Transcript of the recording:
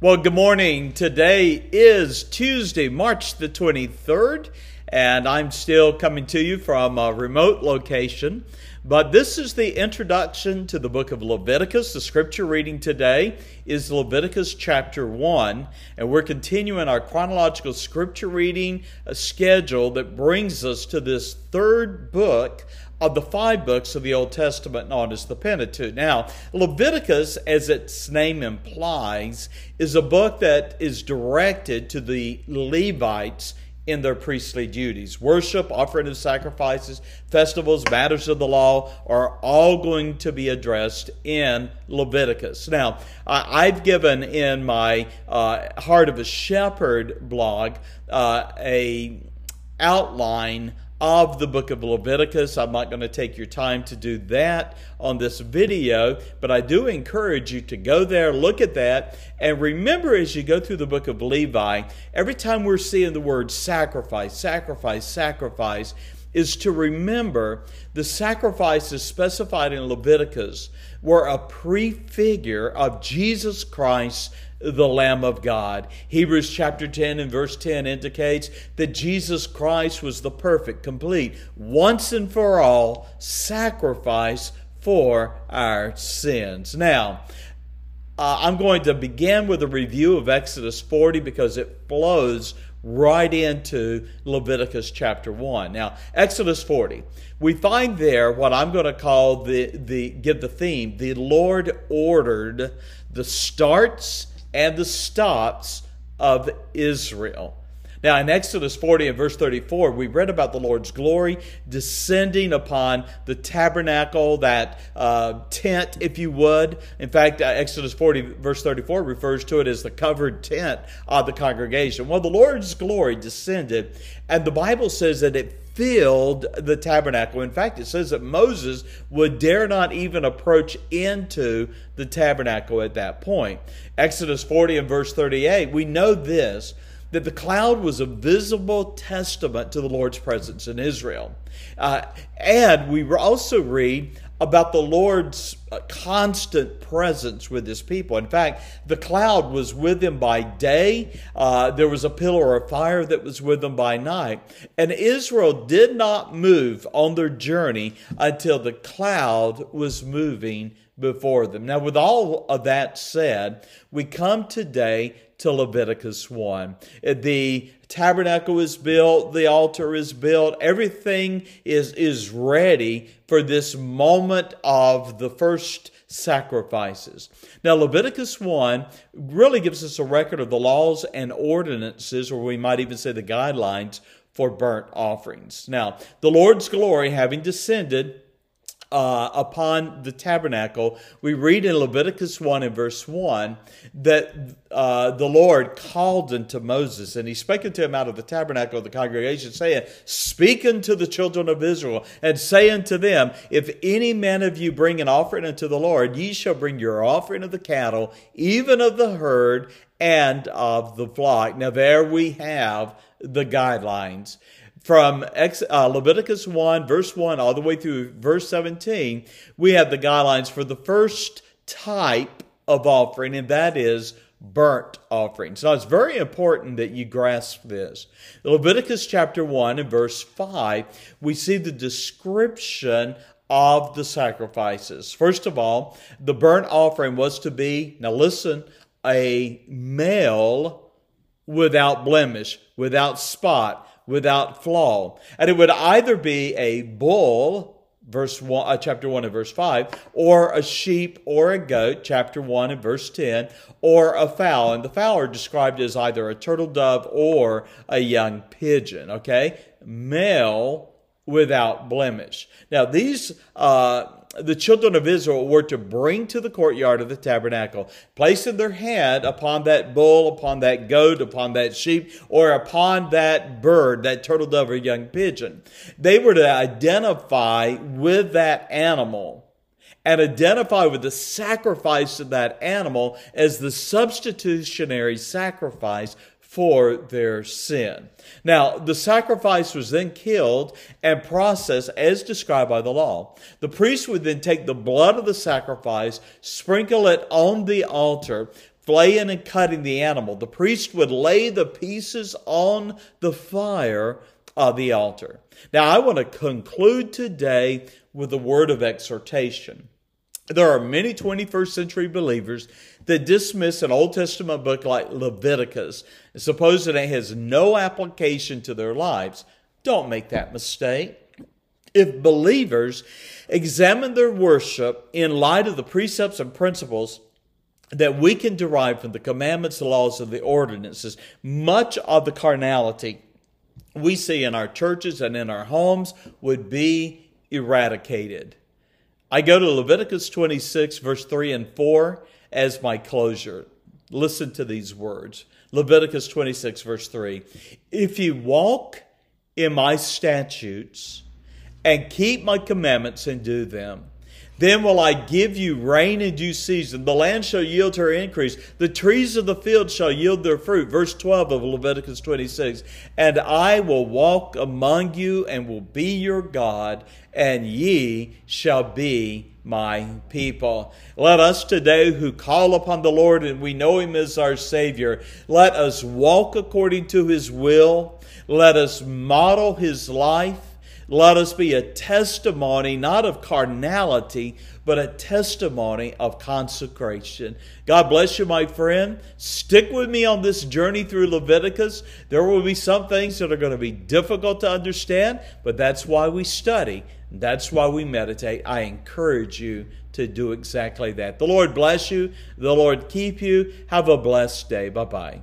Well, good morning. Today is Tuesday, March the 23rd, and I'm still coming to you from a remote location. But this is the introduction to the book of Leviticus. The scripture reading today is Leviticus chapter 1, and we're continuing our chronological scripture reading schedule that brings us to this third book of the five books of the Old Testament known as the Pentateuch. Now, Leviticus, as its name implies, is a book that is directed to the Levites in their priestly duties. Worship, offering of sacrifices, festivals, matters of the law are all going to be addressed in Leviticus. Now, I've given in my uh, Heart of a Shepherd blog uh, a outline of the book of Leviticus. I'm not going to take your time to do that on this video, but I do encourage you to go there, look at that, and remember as you go through the book of Levi, every time we're seeing the word sacrifice, sacrifice, sacrifice, is to remember the sacrifices specified in Leviticus were a prefigure of Jesus Christ the Lamb of God. Hebrews chapter 10 and verse 10 indicates that Jesus Christ was the perfect, complete, once and for all sacrifice for our sins. Now, uh, I'm going to begin with a review of Exodus 40 because it flows right into Leviticus chapter 1. Now, Exodus 40. We find there what I'm going to call the, the give the theme, the Lord ordered the starts and the stops of Israel. Now, in Exodus 40 and verse 34, we read about the Lord's glory descending upon the tabernacle, that uh, tent, if you would. In fact, uh, Exodus 40, verse 34, refers to it as the covered tent of the congregation. Well, the Lord's glory descended, and the Bible says that it filled the tabernacle. In fact, it says that Moses would dare not even approach into the tabernacle at that point. Exodus 40 and verse 38, we know this that the cloud was a visible testament to the Lord's presence in Israel. Uh, and we also read about the Lord's uh, constant presence with his people. In fact, the cloud was with them by day, uh, there was a pillar of fire that was with them by night. And Israel did not move on their journey until the cloud was moving before them. Now, with all of that said, we come today to Leviticus 1. The tabernacle is built, the altar is built, everything is, is ready for this moment of the first sacrifices. Now, Leviticus 1 really gives us a record of the laws and ordinances, or we might even say the guidelines for burnt offerings. Now, the Lord's glory having descended uh, upon the tabernacle, we read in Leviticus 1 and verse 1 that uh, the Lord called unto Moses, and he spake unto him out of the tabernacle of the congregation, saying, Speak unto the children of Israel, and say unto them, If any man of you bring an offering unto the Lord, ye shall bring your offering of the cattle, even of the herd, and of the flock. Now, there we have the guidelines from uh, Leviticus 1, verse 1, all the way through verse 17, we have the guidelines for the first type of offering, and that is burnt offerings. Now, it's very important that you grasp this. Leviticus chapter 1 and verse 5, we see the description of the sacrifices. First of all, the burnt offering was to be, now listen, a male without blemish, without spot, without flaw. And it would either be a bull, verse one, uh, chapter 1 and verse 5, or a sheep or a goat, chapter 1 and verse 10, or a fowl. And the fowl are described as either a turtle dove or a young pigeon, okay? Male without blemish. Now, these uh, the children of Israel were to bring to the courtyard of the tabernacle, placing their hand upon that bull, upon that goat, upon that sheep, or upon that bird, that turtle dove or young pigeon. They were to identify with that animal and identify with the sacrifice of that animal as the substitutionary sacrifice for their sin. Now, the sacrifice was then killed and processed as described by the law. The priest would then take the blood of the sacrifice, sprinkle it on the altar, flaying and cutting the animal, the priest would lay the pieces on the fire of the altar. Now, I want to conclude today with a word of exhortation. There are many 21st century believers that dismiss an Old Testament book like Leviticus, and supposing it has no application to their lives. Don't make that mistake. If believers examine their worship in light of the precepts and principles that we can derive from the commandments, the laws, and the ordinances, much of the carnality we see in our churches and in our homes would be eradicated. I go to Leviticus 26, verse 3 and 4 as my closure. Listen to these words Leviticus 26, verse 3. If you walk in my statutes and keep my commandments and do them, then will I give you rain in due season. The land shall yield her increase. The trees of the field shall yield their fruit. Verse 12 of Leviticus 26. And I will walk among you and will be your God, and ye shall be my people. Let us today who call upon the Lord and we know him as our Savior, let us walk according to his will. Let us model his life. Let us be a testimony not of carnality, but a testimony of consecration. God bless you, my friend. Stick with me on this journey through Leviticus. There will be some things that are going to be difficult to understand, but that's why we study. That's why we meditate. I encourage you to do exactly that. The Lord bless you. The Lord keep you. Have a blessed day. Bye bye.